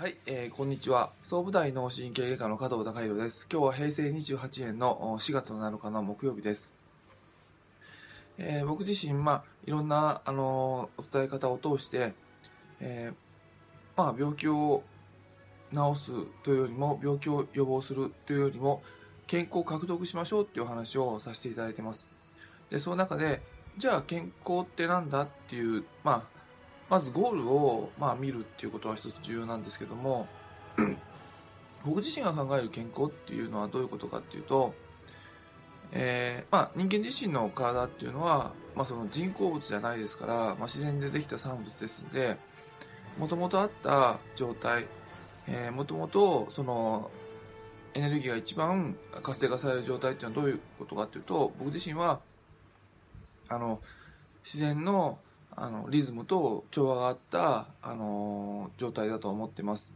はい、えー、こんにちは。総武大脳神経外科の加藤隆弘です。今日は平成28年の4月7日の木曜日です。えー僕自身、まあ、いろんな、あの伝え方を通して、えーまあ、病気を治すというよりも、病気を予防するというよりも、健康を獲得しましょうっていう話をさせていただいてます。で、その中で、じゃあ健康ってなんだっていう、まあ、まずゴールを、まあ、見るっていうことは一つ重要なんですけども 僕自身が考える健康っていうのはどういうことかっていうと、えーまあ、人間自身の体っていうのは、まあ、その人工物じゃないですから、まあ、自然でできた産物ですのでもともとあった状態もともとそのエネルギーが一番活性化される状態っていうのはどういうことかっていうと僕自身はあの自然のあのリズムと調和があった、あの状態だと思ってます。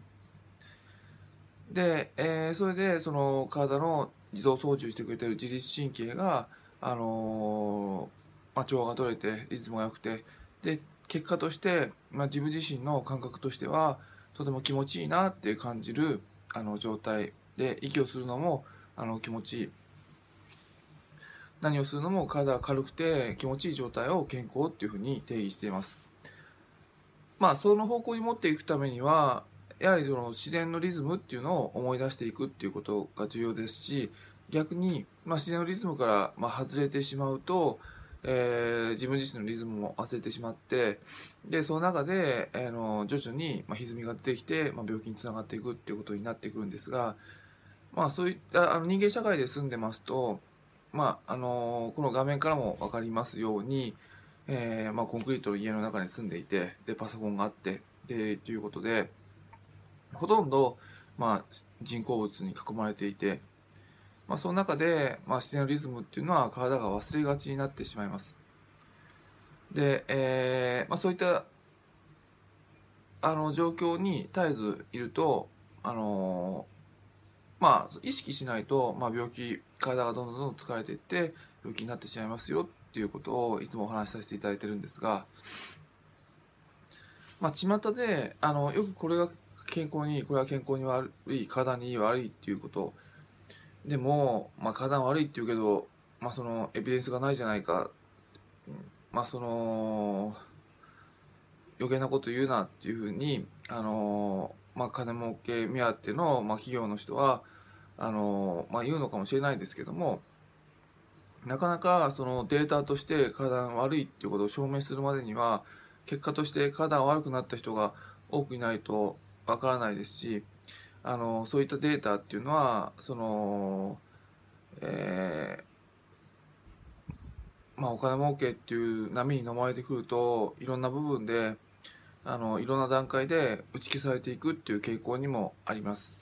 で、えーそれでその体の自動操縦してくれてる自律神経が、あのまあ、調和が取れてリズムが良くてで結果として、まあ、自分自身の感覚としてはとても気持ちいいなって感じるあの状態で息をするのもあの気持ちいい。何をするのも体が軽くて気持ちいい状態を健康っていうふうに定義しています。まあその方向に持っていくためにはやはりその自然のリズムっていうのを思い出していくっていうことが重要ですし逆に、まあ、自然のリズムから、まあ、外れてしまうと、えー自分自身のリズムも忘れてしまってでその中で、えーの徐々に、まあ、歪みが出てきて、まあ、病気につながっていくっていうことになってくるんですが、まあ、そういったあの人間社会で住んでますと、まああのこの画面からも分かりますように、えーまあ、コンクリートの家の中に住んでいてでパソコンがあってでということでほとんど、まあ、人工物に囲まれていて、まあ、その中で、まあ、自然のリズムっていうのは体が忘れがちになってしまいます。で、えーまあ、そういったあの状況に絶えずいるとあのまあ意識しないと、まあ、病気体がどんどんどんどん疲れていって病気になってしまいますよっていうことをいつもお話しさせていただいてるんですがまあ巷であのよくこれが健康にこれは健康に悪い体に悪いっていうことでも、まあ、体悪いっていうけど、まあ、そのエビデンスがないじゃないか、まあその余計なこと言うなっていうふうにあの、まあ、金儲け目当ての、まあ、企業の人はあの、まあ、言うのかもしれないですけどもなかなかそのデータとして体が悪いっていうことを証明するまでには結果として体が悪くなった人が多くいないとわからないですしあのそういったデータっていうのはその、えーまあ、お金儲けっていう波に飲まれてくるといろんな部分であのいろんな段階で打ち消されていくっていう傾向にもあります。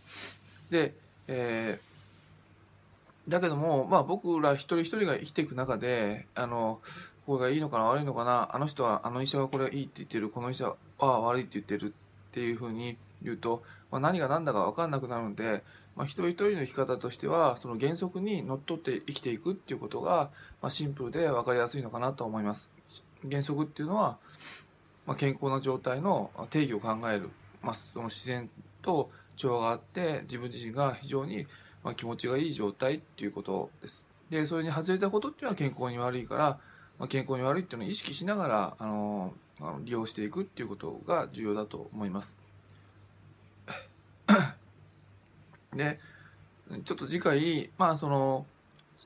で、えーだけども、まあ、僕ら一人一人が生きていく中であのこれがいいのかな悪いのかなあの人はあの医者はこれはいいって言ってるこの医者は悪いって言ってるっていうふうに言うと、まあ、何が何だか分かんなくなるので、まあ、一人一人の生き方としてはその原則にのっとって生きていくっていうことが、まあ、シンプルで分かりやすいのかなと思います。原則っていうのは、まあ、健康な状態の定義を考える、まあ、その自然と調和があって自分自身が非常にま気持ちがいい状態っていうことです。でそれに外れたことっていうのは健康に悪いから、ま、健康に悪いっていうのを意識しながらあの利用していくっていうことが重要だと思います。でちょっと次回まあその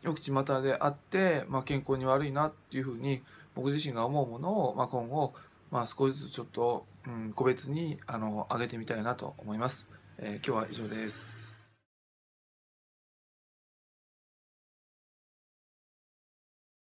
よく巷であって、まあ、健康に悪いなっていうふうに僕自身が思うものを、まあ、今後、まあ、少しずつちょっと、うん、個別にあの上げてみたいなと思います。えー今日は以上です。